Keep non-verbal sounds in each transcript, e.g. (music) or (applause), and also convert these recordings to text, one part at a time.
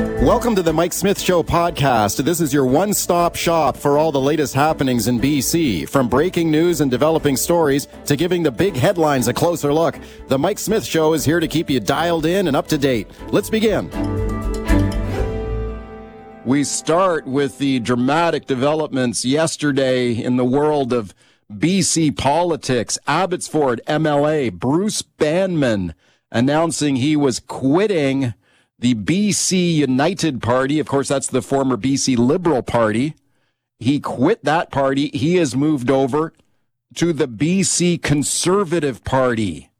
Welcome to the Mike Smith Show podcast. This is your one stop shop for all the latest happenings in BC. From breaking news and developing stories to giving the big headlines a closer look, the Mike Smith Show is here to keep you dialed in and up to date. Let's begin. We start with the dramatic developments yesterday in the world of BC politics. Abbotsford MLA Bruce Banman announcing he was quitting the BC United Party. Of course, that's the former BC Liberal Party. He quit that party. He has moved over to the BC Conservative Party.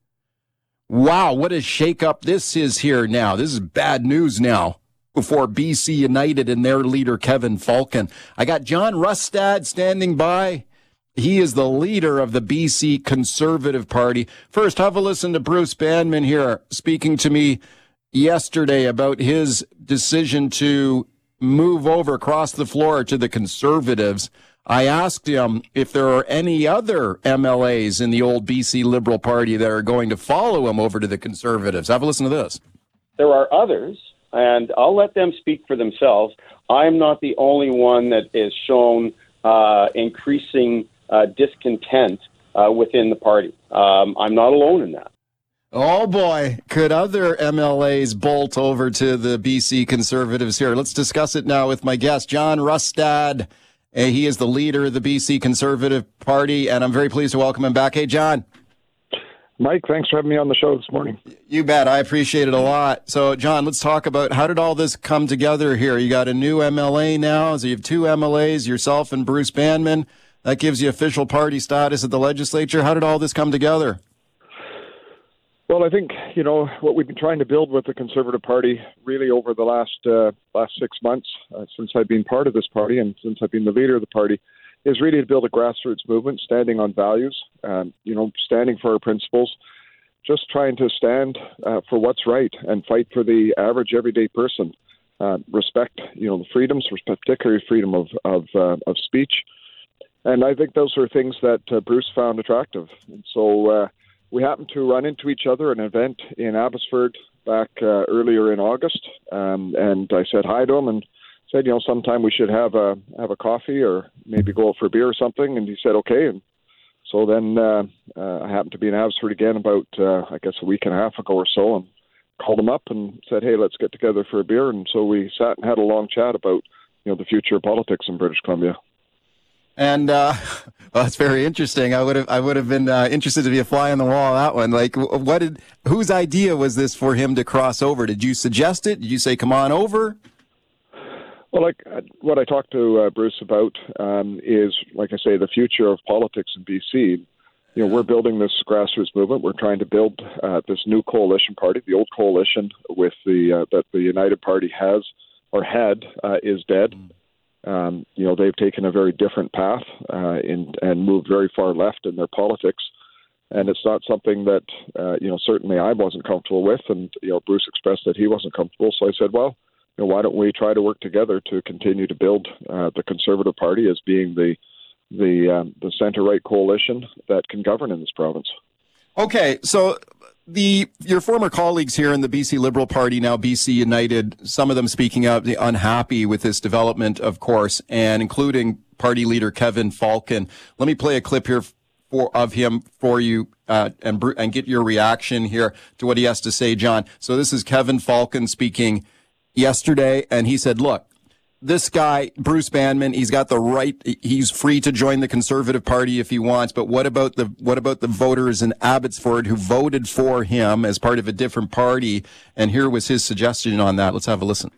Wow, what a shakeup this is here now. This is bad news now for BC United and their leader, Kevin Falcon. I got John Rustad standing by. He is the leader of the BC Conservative Party. First, have a listen to Bruce Banman here speaking to me yesterday about his decision to move over across the floor to the conservatives. I asked him if there are any other MLAs in the old BC Liberal Party that are going to follow him over to the conservatives. Have a listen to this. There are others, and I'll let them speak for themselves. I'm not the only one that is shown uh, increasing uh, discontent uh, within the party. Um, I'm not alone in that. Oh boy, could other MLAs bolt over to the BC Conservatives here? Let's discuss it now with my guest, John Rustad. Eh, he is the leader of the BC Conservative Party, and I'm very pleased to welcome him back. Hey, John. Mike, thanks for having me on the show this morning. You bet. I appreciate it a lot. So, John, let's talk about how did all this come together here? You got a new MLA now. So you have two MLAs, yourself and Bruce Banman. That gives you official party status at the legislature. How did all this come together? Well, I think you know what we've been trying to build with the Conservative Party really over the last uh, last six months uh, since I've been part of this party and since I've been the leader of the party is really to build a grassroots movement standing on values, um, you know, standing for our principles, just trying to stand uh, for what's right and fight for the average everyday person. Uh, respect, you know, the freedoms, particularly freedom of of, uh, of speech, and I think those are things that uh, Bruce found attractive. And so we happened to run into each other at an event in Abbotsford back uh, earlier in August, um, and I said hi to him and said, you know, sometime we should have a have a coffee or maybe go out for a beer or something. And he said, okay. And so then uh, uh, I happened to be in Abbotsford again about uh, I guess a week and a half ago or so, and called him up and said, hey, let's get together for a beer. And so we sat and had a long chat about you know the future of politics in British Columbia. And uh, (laughs) well, that's very interesting. I would have I would have been uh, interested to be a fly on the wall on that one. Like, what did whose idea was this for him to cross over? Did you suggest it? Did you say, "Come on over"? Well, like uh, what I talked to uh, Bruce about um, is, like I say, the future of politics in BC. You know, we're building this grassroots movement. We're trying to build uh, this new coalition party. The old coalition with the uh, that the United Party has or had uh, is dead. Mm um, you know, they've taken a very different path uh, in, and moved very far left in their politics. And it's not something that, uh, you know, certainly I wasn't comfortable with. And, you know, Bruce expressed that he wasn't comfortable. So I said, well, you know, why don't we try to work together to continue to build uh, the Conservative Party as being the the um, the center right coalition that can govern in this province. Okay, so the your former colleagues here in the BC Liberal Party, now BC United, some of them speaking out unhappy with this development, of course, and including party leader Kevin Falcon. Let me play a clip here for of him for you uh, and and get your reaction here to what he has to say, John. So this is Kevin Falcon speaking yesterday, and he said, "Look, this guy, Bruce Banman, he's got the right. He's free to join the Conservative Party if he wants. But what about the what about the voters in Abbotsford who voted for him as part of a different party? And here was his suggestion on that. Let's have a listen.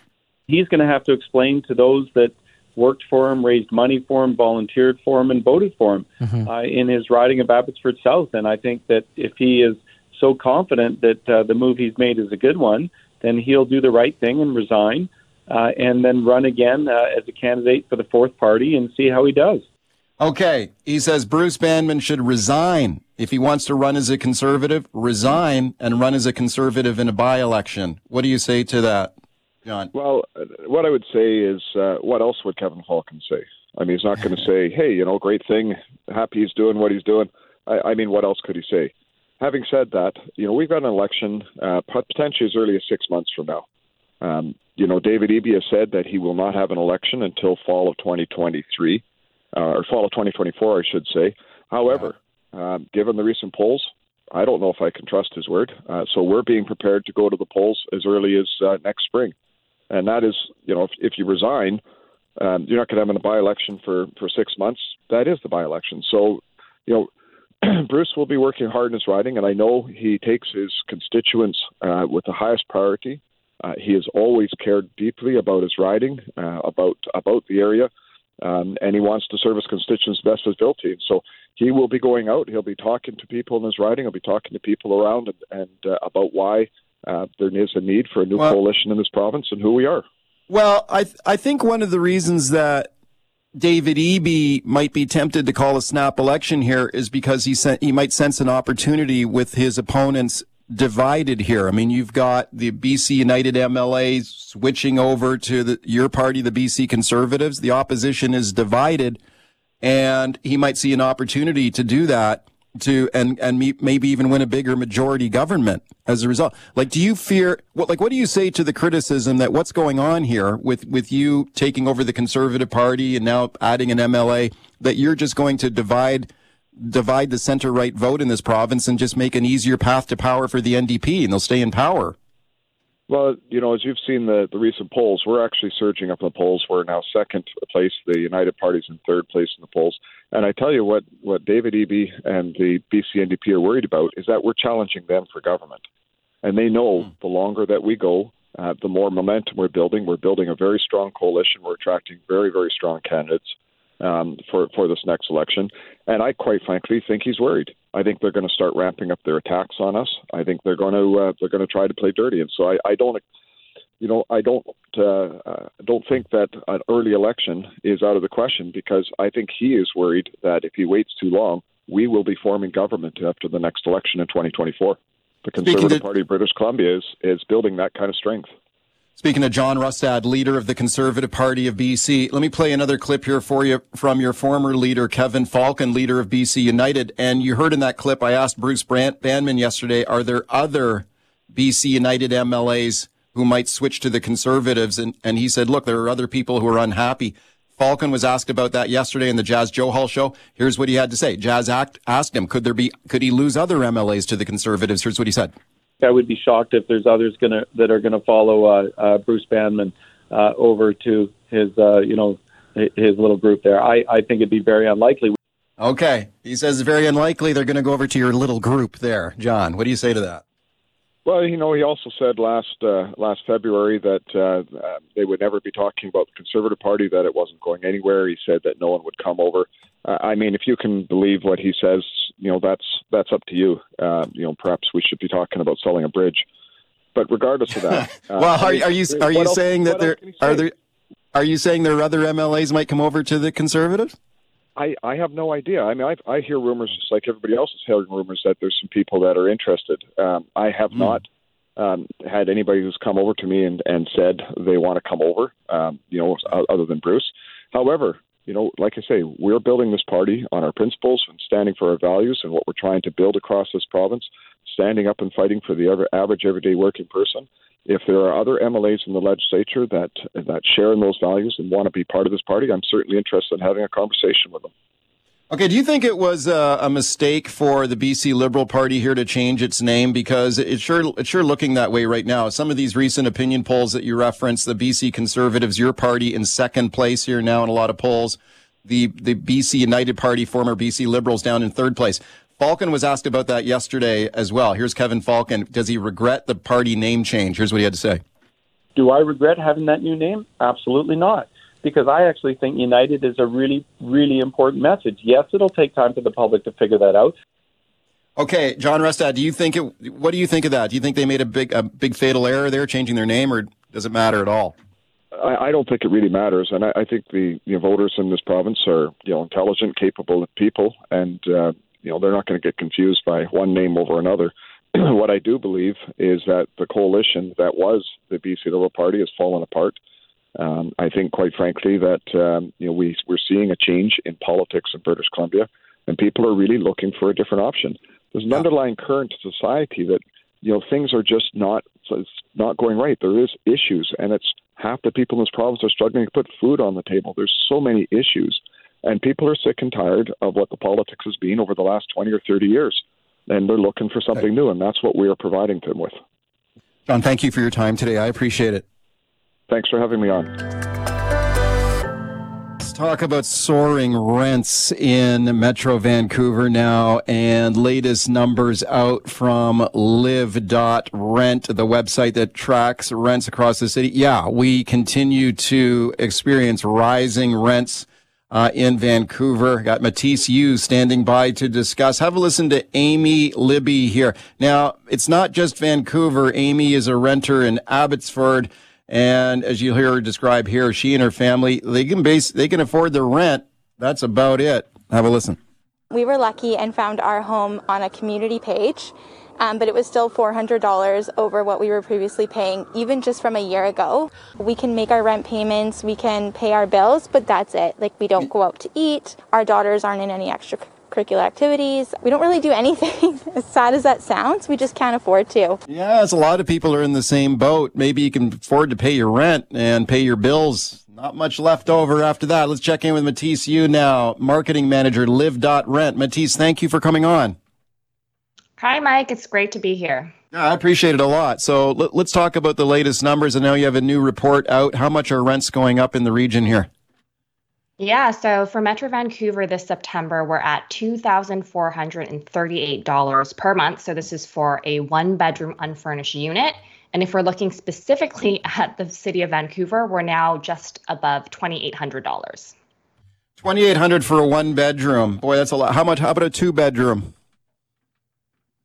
He's going to have to explain to those that worked for him, raised money for him, volunteered for him, and voted for him mm-hmm. uh, in his riding of Abbotsford South. And I think that if he is so confident that uh, the move he's made is a good one, then he'll do the right thing and resign uh, and then run again uh, as a candidate for the fourth party and see how he does. Okay. He says Bruce Banman should resign. If he wants to run as a conservative, resign and run as a conservative in a by election. What do you say to that, John? Well, what I would say is uh, what else would Kevin Falcon say? I mean, he's not going (laughs) to say, hey, you know, great thing, happy he's doing what he's doing. I, I mean, what else could he say? Having said that, you know, we've got an election uh, potentially as early as six months from now. Um, you know, David Eby has said that he will not have an election until fall of 2023, uh, or fall of 2024, I should say. However, um, given the recent polls, I don't know if I can trust his word. Uh, so we're being prepared to go to the polls as early as uh, next spring, and that is, you know, if, if you resign, um, you're not going to have a by-election for for six months. That is the by-election. So, you know, (clears throat) Bruce will be working hard in his riding, and I know he takes his constituents uh, with the highest priority. Uh, he has always cared deeply about his riding, uh, about about the area, um, and he wants to serve his constituents best as Bill team. So he will be going out. He'll be talking to people in his riding. He'll be talking to people around and, and uh, about why uh, there is a need for a new well, coalition in this province and who we are. Well, I th- I think one of the reasons that David Eby might be tempted to call a snap election here is because he sen- he might sense an opportunity with his opponents divided here. I mean, you've got the BC United MLA switching over to the, your party, the BC Conservatives. The opposition is divided, and he might see an opportunity to do that to and and maybe even win a bigger majority government as a result. Like, do you fear what? Like, what do you say to the criticism that what's going on here with with you taking over the Conservative Party and now adding an MLA that you're just going to divide divide the center right vote in this province and just make an easier path to power for the NDP and they'll stay in power? Well, you know, as you've seen the, the recent polls, we're actually surging up in the polls. We're now second place. The United Party's in third place in the polls. And I tell you what, what David Eby and the BC NDP are worried about is that we're challenging them for government. And they know mm. the longer that we go, uh, the more momentum we're building. We're building a very strong coalition. We're attracting very, very strong candidates um, for for this next election. And I quite frankly think he's worried. I think they're going to start ramping up their attacks on us. I think they're going to uh, they're going to try to play dirty. And so I, I don't, you know, I don't uh, uh, don't think that an early election is out of the question because I think he is worried that if he waits too long, we will be forming government after the next election in 2024. The Conservative to- Party of British Columbia is is building that kind of strength. Speaking of John Rustad, leader of the Conservative Party of BC, let me play another clip here for you from your former leader, Kevin Falcon, leader of BC United. And you heard in that clip, I asked Bruce Brand- Bandman yesterday, are there other BC United MLAs who might switch to the Conservatives? And, and he said, look, there are other people who are unhappy. Falcon was asked about that yesterday in the Jas Johal show. Here's what he had to say. Jas asked him, could there be, could he lose other MLAs to the Conservatives? Here's what he said. I would be shocked if there's others gonna that are to follow uh, uh, Bruce Bandman uh, over to his uh, you know his little group there. I, I think it'd be very unlikely. Okay, he says very unlikely they're going to go over to your little group there, John. What do you say to that? Well, you know, he also said last uh, last February that uh, uh, they would never be talking about the Conservative Party, that it wasn't going anywhere. He said that no one would come over. Uh, I mean, if you can believe what he says, you know, that's that's up to you. Uh, you know, perhaps we should be talking about selling a bridge. But regardless of that, (laughs) uh, well, are, are you are you saying else, that there are there are you saying there are other MLAs might come over to the Conservatives? I, I have no idea. I mean, I, I hear rumors just like everybody else is hearing rumors that there's some people that are interested. Um, I have mm. not um, had anybody who's come over to me and, and said they want to come over, um, you know, other than Bruce. However, you know, like I say, we're building this party on our principles and standing for our values and what we're trying to build across this province, standing up and fighting for the average everyday working person. If there are other MLAs in the legislature that that share in those values and want to be part of this party, I'm certainly interested in having a conversation with them. Okay, do you think it was a, a, mistake for the BC Liberal Party here to change its name because it's sure it's sure looking that way right now. Some of these recent opinion polls that you referenced, the BC Conservatives, your party in second place here now in a lot of polls, the the BC United Party, former BC Liberals down in third place. Falcon was asked about that yesterday as well. Here's Kevin Falcon. Does he regret the party name change? Here's what he had to say. Do I regret having that new name? Absolutely not because I actually think United is a really, really important message. Yes, it'll take time for the public to figure that out. Okay, John Rustad, do you think it? What do you think of that? Do you think they made a big, a big fatal error there, changing their name, or does it matter at all? I, I don't think it really matters, and I, I think the you know, voters in this province are you know intelligent, capable people, and uh, you know they're not going to get confused by one name over another. (clears throat) what I do believe is that the coalition that was the BC Liberal Party has fallen apart. Um, I think, quite frankly, that um, you know we we're seeing a change in politics in British Columbia, and people are really looking for a different option. There's an yeah. underlying current to society that you know, things are just not it's not going right. There is issues, and it's half the people in this province are struggling to put food on the table. There's so many issues, and people are sick and tired of what the politics has been over the last 20 or 30 years, and they're looking for something new, and that's what we are providing them with. John, thank you for your time today. I appreciate it. Thanks for having me on Let's talk about soaring rents in Metro Vancouver now and latest numbers out from liv.rent, the website that tracks rents across the city. Yeah, we continue to experience rising rents uh, in Vancouver. Got Matisse Yu standing by to discuss. Have a listen to Amy Libby here. Now, it's not just Vancouver. Amy is a renter in Abbotsford. And as you hear her describe here, she and her family, they can base, they can afford the rent. That's about it. Have a listen. We were lucky and found our home on a community page, um, but it was still $400 over what we were previously paying, even just from a year ago. We can make our rent payments, we can pay our bills, but that's it. Like, we don't go out to eat. Our daughters aren't in any extracurricular activities. We don't really do anything. (laughs) as sad as that sounds, we just can't afford to. Yeah, as a lot of people are in the same boat. Maybe you can afford to pay your rent and pay your bills. Not much left over after that. Let's check in with Matisse Yu now, marketing manager, liv.rent. Matisse, thank you for coming on. Hi, Mike. It's great to be here. Yeah, I appreciate it a lot. So let, us talk about the latest numbers. I know you have a new report out. How much are rents going up in the region here? Yeah, so for Metro Vancouver this September, we're at $2,438 per month. So this is for a one bedroom unfurnished unit. And if we're looking specifically (laughs) at the city of Vancouver, we're now just above $2,800. 2800 for a one bedroom. Boy, that's a lot. How much? How about a two bedroom?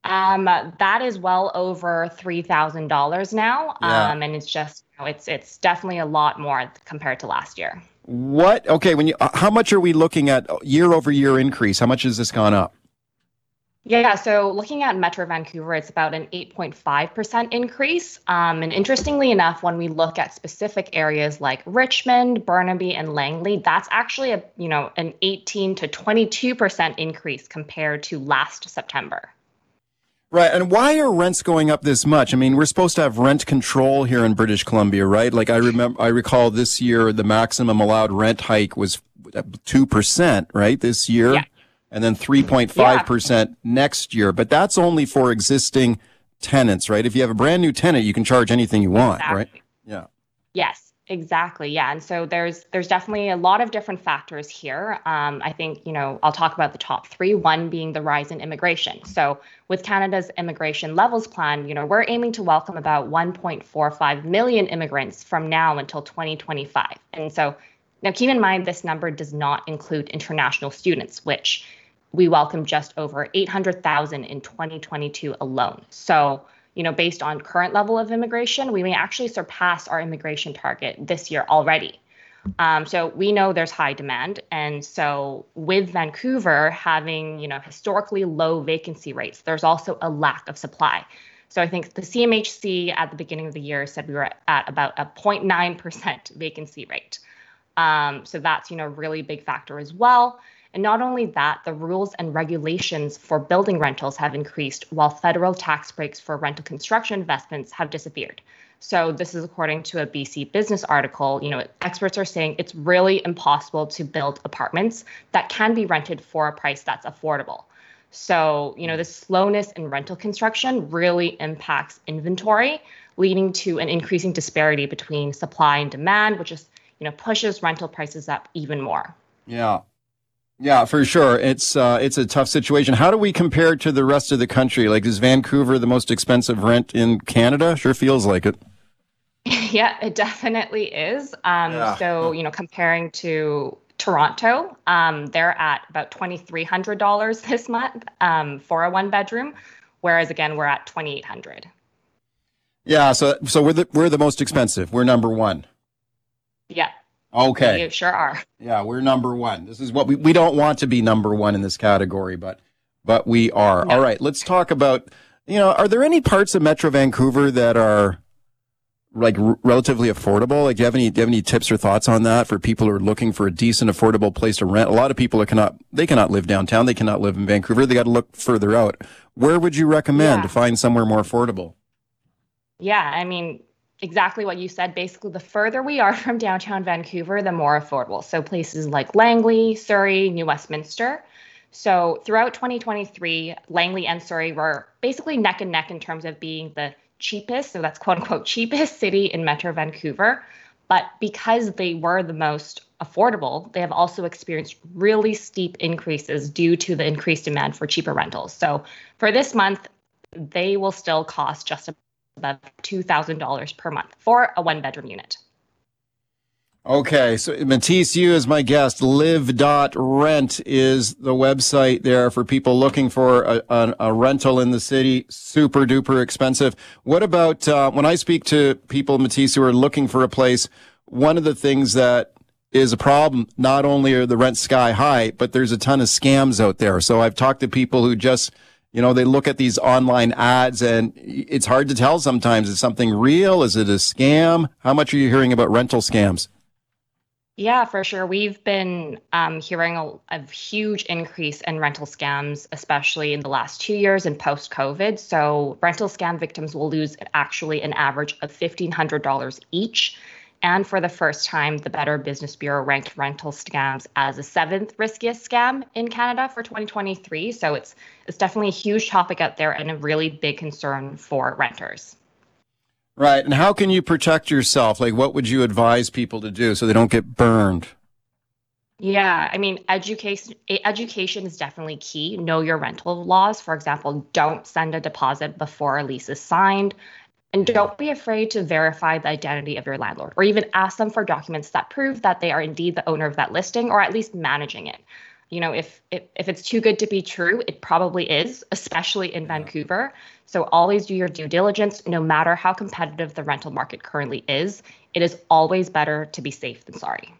Um, that is well over three thousand dollars now. Yeah. Um, and it's just you know, it's it's definitely a lot more compared to last year. What? Okay, when you, uh, how much are we looking at year over year increase? How much has this gone up? Yeah, so looking at Metro Vancouver, it's about an 8.5% increase. Um, and interestingly enough, when we look at specific areas like Richmond, Burnaby, and Langley, that's actually a you know an 18 to 22% increase compared to last September. Right. And why are rents going up this much? I mean, we're supposed to have rent control here in British Columbia, right? Like I remember, I recall this year, the maximum allowed rent hike was uh, 2%, right? This year. Yeah. And then 3.5% yeah. next year. But that's only for existing tenants, right? If you have a brand new tenant, you can charge anything you want, exactly. right? Yeah. Yes. Exactly. Yeah. And so there's there's definitely a lot of different factors here. Um, I think you know I'll talk about the top three. One being the rise in immigration. So with Canada's immigration levels plan, you know we're aiming to welcome about 1.45 million immigrants from now until 2025. And so now keep in mind this number does not include international students, which we welcome just over 800,000 in 2022 alone. So you know, based on current level of immigration, we may actually surpass our immigration target this year already. Um, so we know there's high demand, and so with Vancouver having you know historically low vacancy rates, there's also a lack of supply. So I think the CMHC at the beginning of the year said we were at about a 0.9% vacancy rate. Um, so that's you know really big factor as well. And not only that, the rules and regulations for building rentals have increased while federal tax breaks for rental construction investments have disappeared. So this is according to a BC Business article. You know, experts are saying it's really impossible to build apartments that can be rented for a price that's affordable. So, you know, the slowness in rental construction really impacts inventory, leading to an increasing disparity between supply and demand, which is, you know, pushes rental prices up even more. Yeah. Yeah, for sure. It's uh, it's a tough situation. How do we compare to the rest of the country? Like, is Vancouver the most expensive rent in Canada? Sure feels like it. (laughs) Yeah, it definitely is. Um, yeah. So, you know, comparing to Toronto, um, they're at about twenty three hundred dollars this month um, for a one bedroom, whereas again we're at twenty eight hundred. Yeah, so so we're the we're the most expensive. We're number one. Yeah. Okay. You sure are. Yeah, we're number one. This is what we, we don't want to be number one in this category, but but we are. No. All right, let's talk about you know, are there any parts of Metro Vancouver that are like r- relatively affordable? Like, do you have any do you have any tips or thoughts on that for people who are looking for a decent, affordable place to rent? A lot of people are cannot they cannot live downtown. They cannot live in Vancouver. They got to look further out. Where would you recommend Yeah. to find somewhere more affordable? Yeah, I mean, exactly what you said. Basically, the further we are (laughs) from downtown Vancouver, the more affordable. So places like Langley, Surrey, New Westminster. So throughout 2023, Langley and Surrey were basically neck and neck in terms of being the cheapest, so that's quote unquote cheapest (laughs) city in Metro Vancouver. But because they were the most affordable, they have also experienced really steep increases due to the increased demand for cheaper rentals. So for this month, they will still cost just above $2,000 per month for a one bedroom unit. Okay, so Matisse, you as my guest. Liv.rent is the website there for people looking for a, a, a rental in the city. Super duper expensive. What about uh, when I speak to people, Matisse, who are looking for a place? One of the things that is a problem. Not only are the rents sky high, but there's a ton of scams out there. So I've talked to people who just, you know, they look at these online ads and it's hard to tell sometimes. Is something real? Is it a scam? How much are you hearing about rental scams? Yeah, for sure. We've been um, hearing a, a huge increase in rental scams, especially in the last two years and post COVID. So, rental scam victims will lose actually an average of $1,500 each. And for the first time, the Better Business Bureau ranked rental scams as the seventh riskiest scam in Canada for 2023. So it's it's definitely a huge topic out there and a really big concern for renters. Right. And how can you protect yourself? Like, what would you advise people to do so they don't get burned? Yeah, I mean, education education is definitely key. Know your rental laws. For example, don't send a deposit before a lease is signed. And don't be afraid to verify the identity of your landlord or even ask them for documents that prove that they are indeed the owner of that listing or at least managing it. You know, if if, if it's too good to be true, it probably is, especially in Vancouver. So always do your due diligence no matter how competitive the rental market currently is. It is always better to be safe than sorry.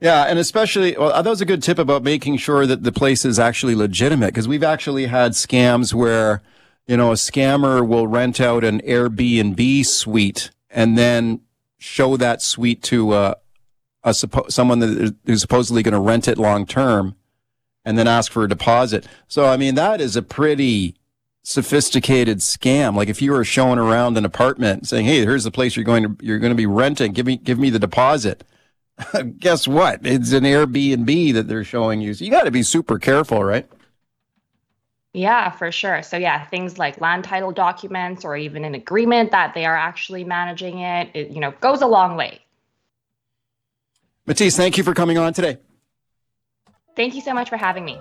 Yeah, and especially, well, that was a good tip about making sure that the place is actually legitimate because we've actually had scams where, you know, a scammer will rent out an Airbnb suite and then show that suite to uh, a suppo- someone that is- who's supposedly going to rent it long term and then ask for a deposit. So, I mean, that is a pretty sophisticated scam. Like if you were showing around an apartment saying, "Hey, here's the place you're going to you're going to be renting. Give me give me the deposit." (laughs) Guess what? It's an Airbnb that they're showing you. So you got to be super careful, right? Yeah, for sure. So yeah, things like land title documents or even an agreement that they are actually managing it, it you know, goes a long way. Matisse, thank you for coming on today. Thank you so much for having me.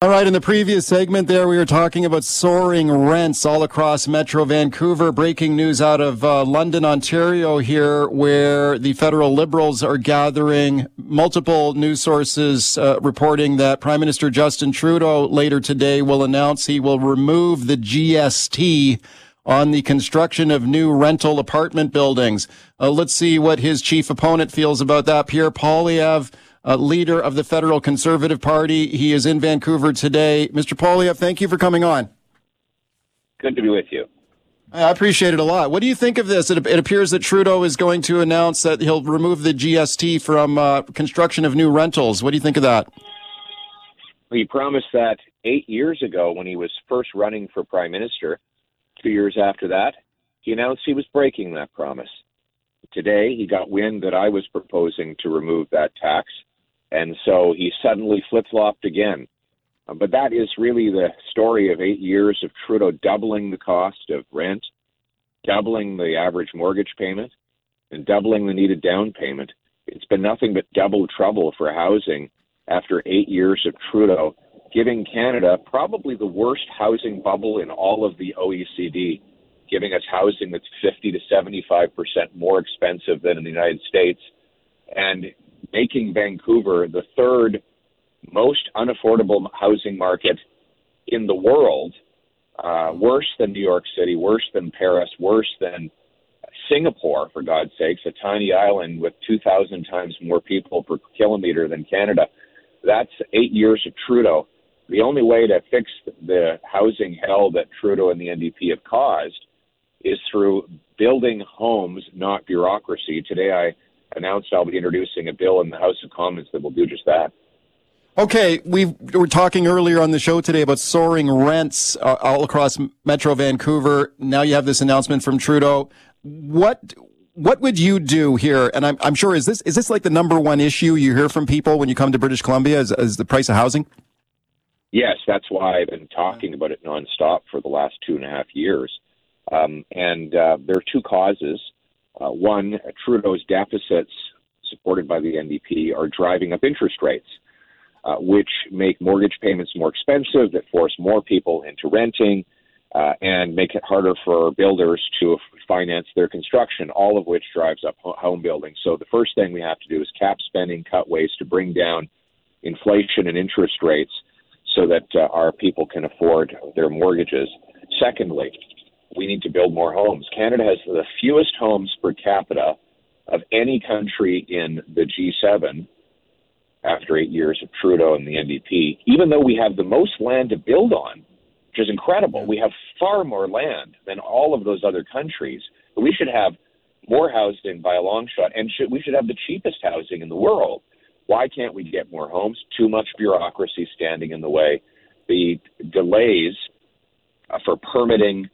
All right, in the previous segment there, we were talking about soaring rents all across Metro Vancouver. Breaking news out of uh, London, Ontario here, where the federal Liberals are gathering multiple news sources uh, reporting that Prime Minister Justin Trudeau later today will announce he will remove the GST on the construction of new rental apartment buildings. Uh, let's see what his chief opponent feels about that. Pierre Poilievre, uh, leader of the federal conservative party. He is in Vancouver today. Mr. Poilievre, thank you for coming on. Good to be with you. I appreciate it a lot. What do you think of this? It, it appears that Trudeau is going to announce that he'll remove the GST from uh, construction of new rentals. What do you think of that? He promised that eight years ago when he was first running for prime minister. Two years after that, he announced he was breaking that promise. Today, he got wind that I was proposing to remove that tax, and so he suddenly flip flopped again. Uh, But that is really the story of eight years of Trudeau doubling the cost of rent, doubling the average mortgage payment, and doubling the needed down payment. It's been nothing but double trouble for housing after eight years of Trudeau, giving Canada probably the worst housing bubble in all of the OECD, giving us housing that's 50 to 75 percent more expensive than in the United States, and making Vancouver the third most unaffordable housing market in the world, uh, worse than New York City, worse than Paris, worse than Singapore, for God's sakes, a tiny island with 2,000 times more people per kilometer than Canada. That's eight years of Trudeau. the only way to fix the housing hell that Trudeau and the NDP have caused is through building homes, not bureaucracy. Today, I announced I'll be introducing a bill in the House of Commons that will do just that. Okay, we were talking earlier on the show today about soaring rents uh, all across Metro Vancouver. Now you have this announcement from Trudeau. What what would you do here? And I'm, I'm sure is this is this like the number one issue you hear from people when you come to British Columbia? Is, is the price of housing? Yes, that's why I've been talking about it nonstop for the last two and a half years. Um, and uh, there are two causes. Uh, one, Trudeau's deficits, supported by the NDP, are driving up interest rates, uh, which make mortgage payments more expensive, that force more people into renting, uh, and make it harder for builders to finance their construction, all of which drives up home building. So the first thing we have to do is cap spending, cut ways to bring down inflation and interest rates so that uh, our people can afford their mortgages. Secondly, we need to build more homes. Canada has the fewest homes per capita of any country in the G7 after eight years of Trudeau and the NDP, even though we have the most land to build on, which is incredible. We have far more land than all of those other countries. But we should have more housing by a long shot, and should, we should have the cheapest housing in the world. Why can't we get more homes? Too much bureaucracy standing in the way. The delays for permitting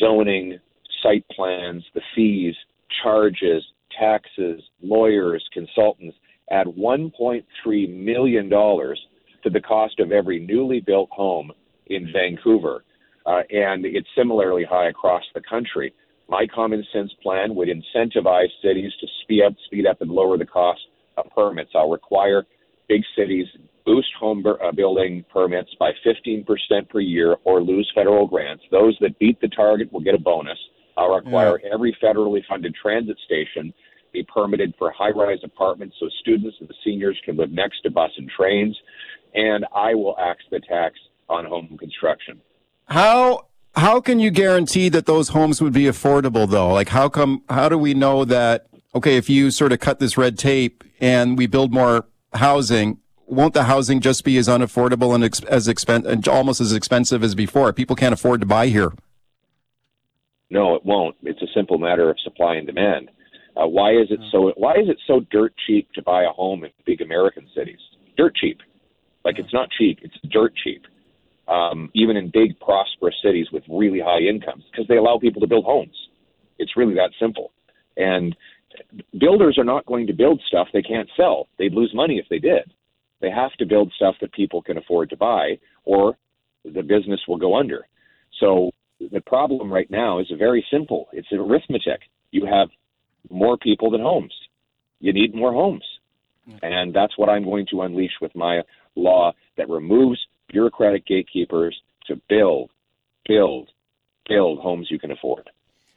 zoning, site plans, the fees, charges, taxes, lawyers, consultants add $1.3 million to the cost of every newly built home in Vancouver. Uh, and it's similarly high across the country. My common sense plan would incentivize cities to speed up, speed up and lower the cost of permits. I'll require big cities boost home uh, building permits by 15% per year or lose federal grants. Those that beat the target will get a bonus. I'll require yeah. every federally funded transit station be permitted for high rise apartments so students and the seniors can live next to bus and trains. And I will axe the tax on home construction. How how can you guarantee that those homes would be affordable though? Like how come how do we know that okay, if you sort of cut this red tape and we build more housing, won't the housing just be as unaffordable and ex- as expen- and almost as expensive as before? People can't afford to buy here. No, it won't. It's a simple matter of supply and demand. Uh, why is it so? Why is it so dirt cheap to buy a home in big American cities? Dirt cheap, like it's not cheap. It's dirt cheap. Um, even in big prosperous cities with really high incomes, because they allow people to build homes. It's really that simple. And builders are not going to build stuff they can't sell. They'd lose money if they did. They have to build stuff that people can afford to buy, or the business will go under. So the problem right now is very simple. It's arithmetic. You have more people than homes. You need more homes. And that's what I'm going to unleash with my law that removes bureaucratic gatekeepers to build, build, build homes you can afford.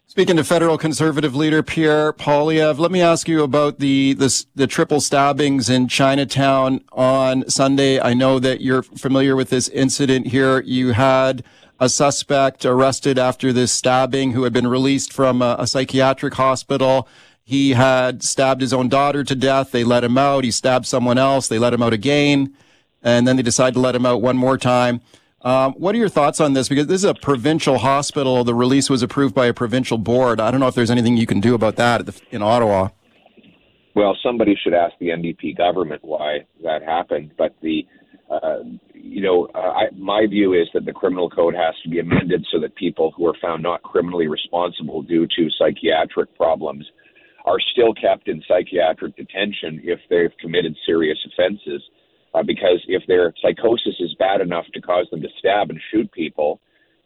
Speaking to federal conservative leader Pierre Poilievre, let me ask you about the, the, the triple stabbings in Chinatown on Sunday. I know that you're familiar with this incident here. You had a suspect arrested after this stabbing who had been released from a, a psychiatric hospital. He had stabbed his own daughter to death. They let him out. He stabbed someone else. They let him out again. And then they decided to let him out one more time. Um, what are your thoughts on this? Because this is a provincial hospital. The release was approved by a provincial board. I don't know if there's anything you can do about that in Ottawa. Well, somebody should ask the NDP government why that happened. But the, uh, you know, uh, I, my view is that the criminal code has to be amended so that people who are found not criminally responsible due to psychiatric problems are still kept in psychiatric detention if they've committed serious offenses uh, because if their psychosis is bad enough to cause them to stab and shoot people,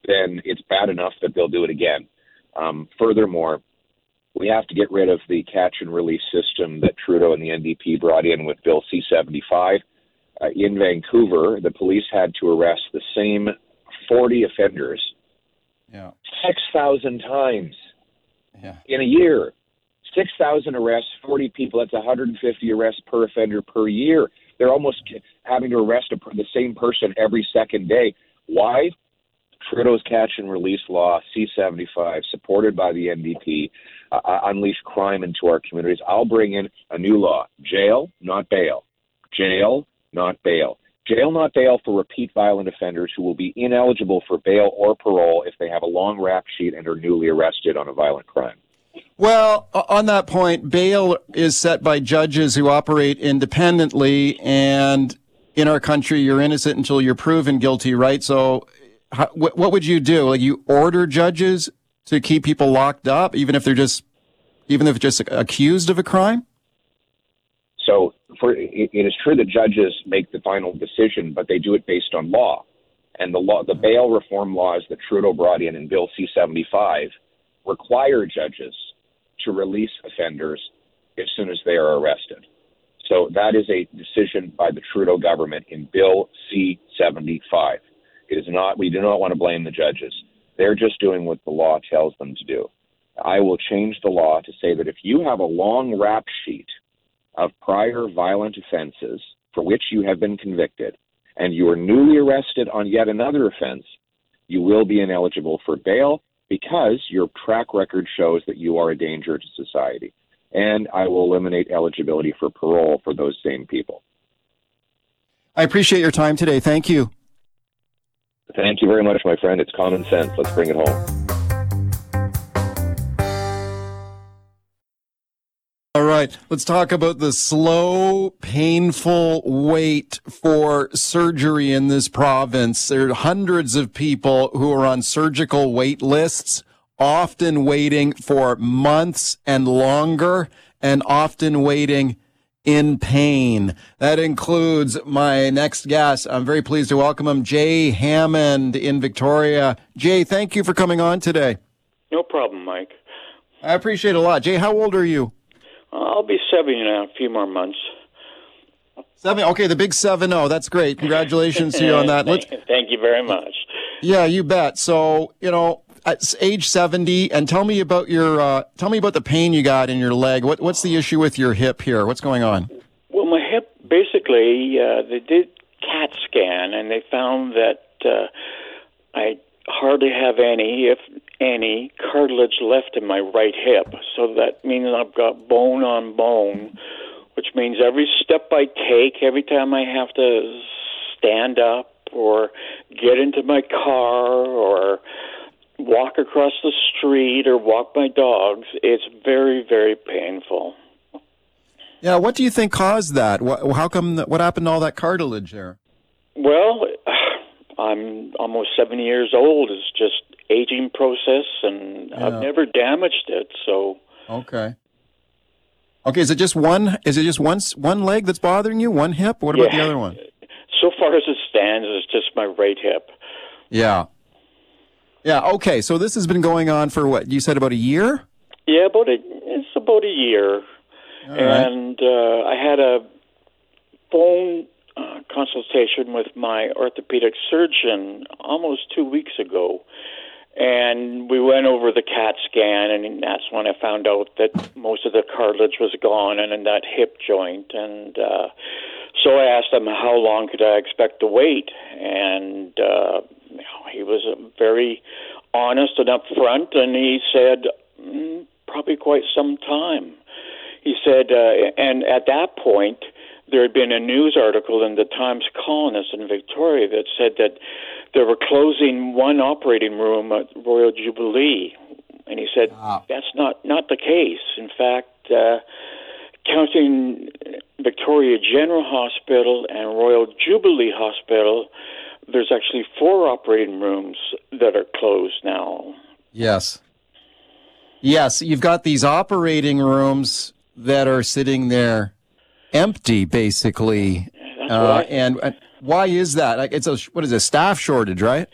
then it's bad enough that they'll do it again. Um, furthermore, we have to get rid of the catch and release system that Trudeau and the NDP brought in with Bill C 75. Uh, in Vancouver, the police had to arrest the same 40 offenders yeah. 6,000 times yeah. in a year. 6,000 arrests, 40 people, that's 150 arrests per offender per year. They're almost having to arrest a, the same person every second day. Why? Trudeau's catch and release law, C75, supported by the NDP, uh, uh, unleash crime into our communities. I'll bring in a new law jail, not bail. Jail, not bail. jail not bail for repeat violent offenders who will be ineligible for bail or parole if they have a long rap sheet and are newly arrested on a violent crime. Well, on that point, bail is set by judges who operate independently, and in our country, you're innocent until you're proven guilty, right? So, what would you do? Like, you order judges to keep people locked up, even if they're just, even if just accused of a crime? So, for it, is true that judges make the final decision, but they do it based on law, and the law, the bail reform laws that Trudeau brought in in Bill C-75 require judges to release offenders as soon as they are arrested. So that is a decision by the Trudeau government in Bill C 75. It is not, we do not want to blame the judges. They're just doing what the law tells them to do. I will change the law to say that if you have a long rap sheet of prior violent offenses for which you have been convicted and you are newly arrested on yet another offense, you will be ineligible for bail because your track record shows that you are a danger to society. And I will eliminate eligibility for parole for those same people. I appreciate your time today. Thank you. Thank you very much, my friend. It's common sense. Let's bring it home. All right, let's talk about the slow, painful wait for surgery in this province. There are hundreds of people who are on surgical wait lists, often waiting for months and longer, and often waiting in pain. That includes my next guest. I'm very pleased to welcome him, Jay Hammond in Victoria. Jay, thank you for coming on today. No problem, Mike. I appreciate it a lot. Jay, how old are you? I'll be 70 in a few more months. Seven. Okay, the big seven zero. That's great. Congratulations to you on (laughs) that. Let's, Thank you very much. Yeah, you bet. So you know, at age seventy, and tell me about your. Uh, tell me about the pain you got in your leg. What What's the issue with your hip here? What's going on? Well, my hip basically uh, they did CAT scan and they found that uh, I hardly have any, if any, cartilage left in my right hip. So that means I've got bone on bone, which means every step I take, every time I have to stand up or get into my car or walk across the street or walk my dogs, it's very, very painful. Yeah, what do you think caused that? How come? What happened to all that cartilage there? Well, (sighs) I'm almost 70 years old. It's just aging process, and yeah. I've never damaged it. So okay, okay. Is it just one? Is it just one one leg that's bothering you? One hip? What about yeah. the other one? (laughs) So far as it stands, it's just my right hip. Yeah. Yeah. Okay. So this has been going on for what you said about a year. Yeah, about a, it's about a year, All and right. uh, I had a phone uh, consultation with my orthopedic surgeon almost two weeks ago. And we went over the CAT scan, and that's when I found out that most of the cartilage was gone and in that hip joint. And uh, so I asked him how long could I expect to wait, and uh, he was very honest and upfront, and he said mm, probably quite some time. He said, uh, and at that point, there had been a news article in the Times Colonist in Victoria that said that they were closing one operating room at Royal Jubilee, and he said ah. that's not not the case. In fact, uh, counting Victoria General Hospital and Royal Jubilee Hospital, there's actually four operating rooms that are closed now. Yes. Yes, you've got these operating rooms that are sitting there empty, basically. Uh, and, and why is that? Like, it's a what is it, a staff shortage, right?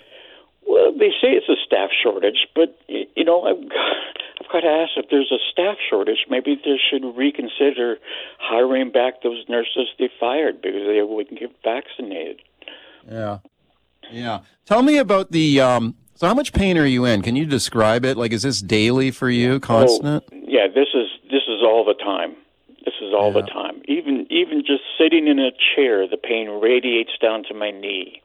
Well, they say it's a staff shortage, but you know, I've got, I've got to ask if there's a staff shortage, maybe they should reconsider hiring back those nurses they fired because they wouldn't get vaccinated. Yeah, yeah. Tell me about the. Um, so, how much pain are you in? Can you describe it? Like, is this daily for you, constant? Oh, yeah, this is this is all the time. Is all yeah. the time. Even even just sitting in a chair, the pain radiates down to my knee.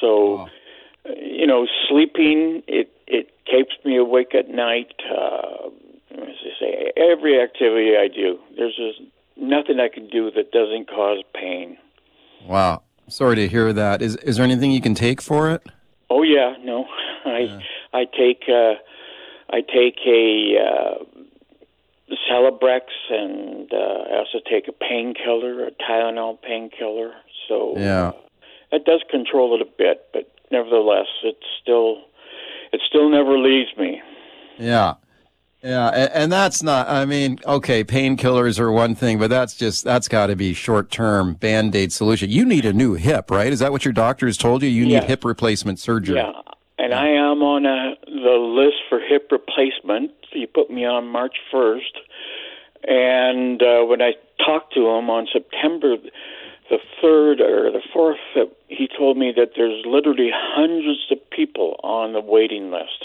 So, oh. you know, sleeping it it keeps me awake at night. Uh, as I say, every activity I do, there's just nothing I can do that doesn't cause pain. Wow. Sorry to hear that. Is is there anything you can take for it? Oh yeah, no. (laughs) I yeah. I take uh, I take a uh, Celebrex and uh, I also take a painkiller, a Tylenol painkiller. So yeah, uh, it does control it a bit, but nevertheless, it's still it still never leaves me. Yeah. Yeah, and, and, that's not. I mean, okay, painkillers are one thing, but that's just that's got to be short-term band-aid solution. You need a new hip, right? Is that what your doctor has told you? You need yeah. hip replacement surgery. Yeah, and I am on a, the list for hip replacement. He put me on March first, and uh, when I talked to him on September the third or the fourth, he told me that there's literally hundreds of people on the waiting list.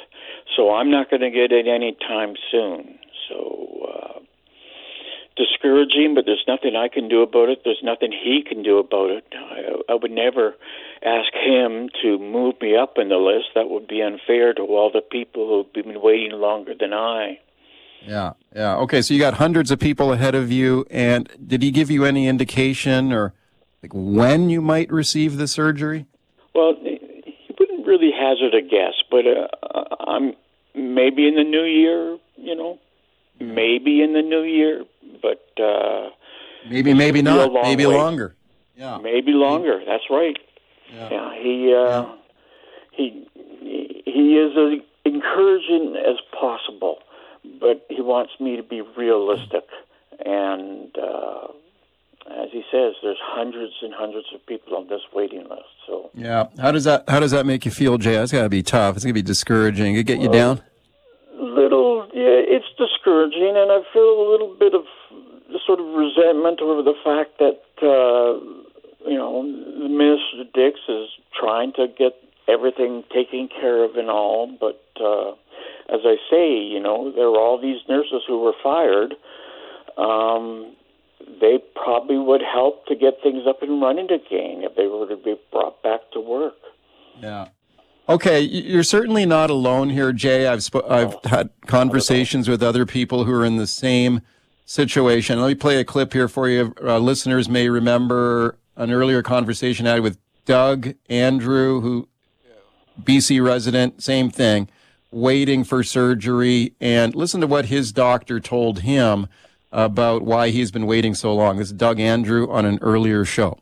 So I'm not going to get it anytime soon. So discouraging, but there's nothing I can do about it. There's nothing he can do about it. I, I would never ask him to move me up in the list. That would be unfair to all the people who've been waiting longer than I. Yeah, yeah. Okay, so you got hundreds of people ahead of you, and did he give you any indication or like when you might receive the surgery? Well, he wouldn't really hazard a guess, but uh, I'm maybe in the new year. You know, maybe in the new year, but uh, maybe maybe not. Maybe way. longer. Yeah, maybe longer. That's right. Yeah, yeah he uh, yeah. he he is as encouraging as possible, but he wants me to be realistic and. Uh, as he says, there's hundreds and hundreds of people on this waiting list. So yeah, how does that how does that make you feel, Jay? It's got to be tough. It's gonna be discouraging. It get well, you down. Little, it's discouraging, and I feel a little bit of sort of resentment over the fact that uh, you know Minister Dix is trying to get everything taken care of and all, but uh, as I say, you know, there are all these nurses who were fired. Um, they probably would help to get things up and running again if they were to be brought back to work. Yeah. Okay, you're certainly not alone here, Jay. I've sp- I've had conversations with other people who are in the same situation. Let me play a clip here for you. Uh, listeners may remember an earlier conversation I had with Doug Andrew, who BC resident, same thing, waiting for surgery. And listen to what his doctor told him about why he's been waiting so long. This is Doug Andrew on an earlier show.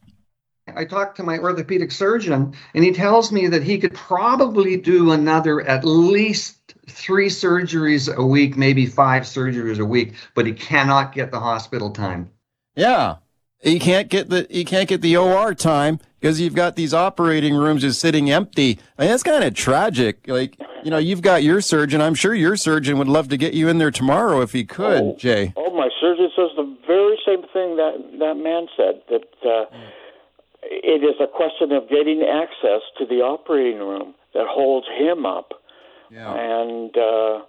I talked to my orthopedic surgeon, and he tells me that he could probably do another at least three surgeries a week, maybe five surgeries a week, but he cannot get the hospital time. Yeah, he can't get the he can't get the OR time because you've got these operating rooms just sitting empty. I mean, that's kind of tragic. Like you know, you've got your surgeon. I'm sure your surgeon would love to get you in there tomorrow if he could, oh, Jay. Oh, my surgeon says the very same thing that that man said that uh, mm. It is a question of getting access to the operating room that holds him up. Yeah. And uh,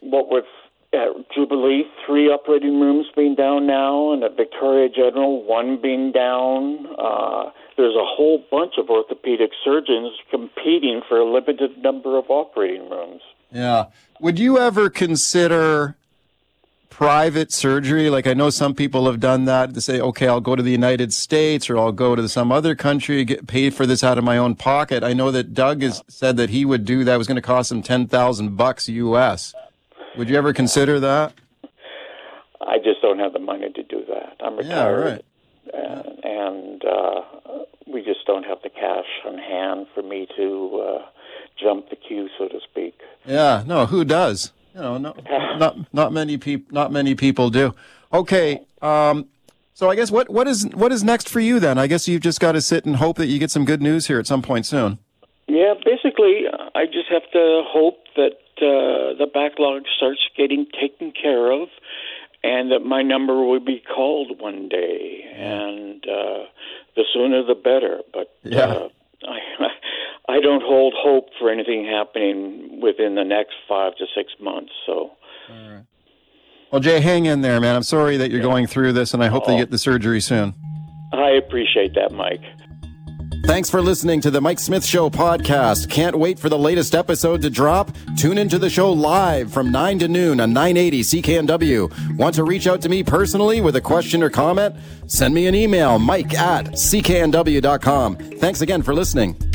what with at Jubilee, three operating rooms being down now, and at Victoria General, one being down. Uh, there's a whole bunch of orthopedic surgeons competing for a limited number of operating rooms. Yeah. Would you ever consider private surgery? Like I know some people have done that to say, okay, I'll go to the United States or I'll go to some other country, get paid for this out of my own pocket. I know that Doug has said that he would do that. It was going to cost him 10,000 bucks US. Would you ever consider that? I just don't have the money to do that. I'm retired, yeah, right. and, and uh, we just don't have the cash on hand for me to uh, jump the queue, so to speak. Yeah, no, who does? You know, no, (laughs) not not many people. Not many people do. Okay, um, so I guess what what is what is next for you then? I guess you've just got to sit and hope that you get some good news here at some point soon. Yeah, basically, I just have to hope that uh, the backlog starts getting taken care of, and that my number will be called one day, and uh, the sooner the better. But yeah. Uh, (laughs) I, I don't hold hope for anything happening within the next five to six months. So. All right. Well, Jay, hang in there, man. I'm sorry that you're yeah. going through this, and I hope oh. they get the surgery soon. I appreciate that, Mike. Thanks for listening to the Mike Smith Show podcast. Can't wait for the latest episode to drop? Tune into the show live from 9 to noon on 980 CKNW. Want to reach out to me personally with a question or comment? Send me an email, mike at cknw.com. Thanks again for listening.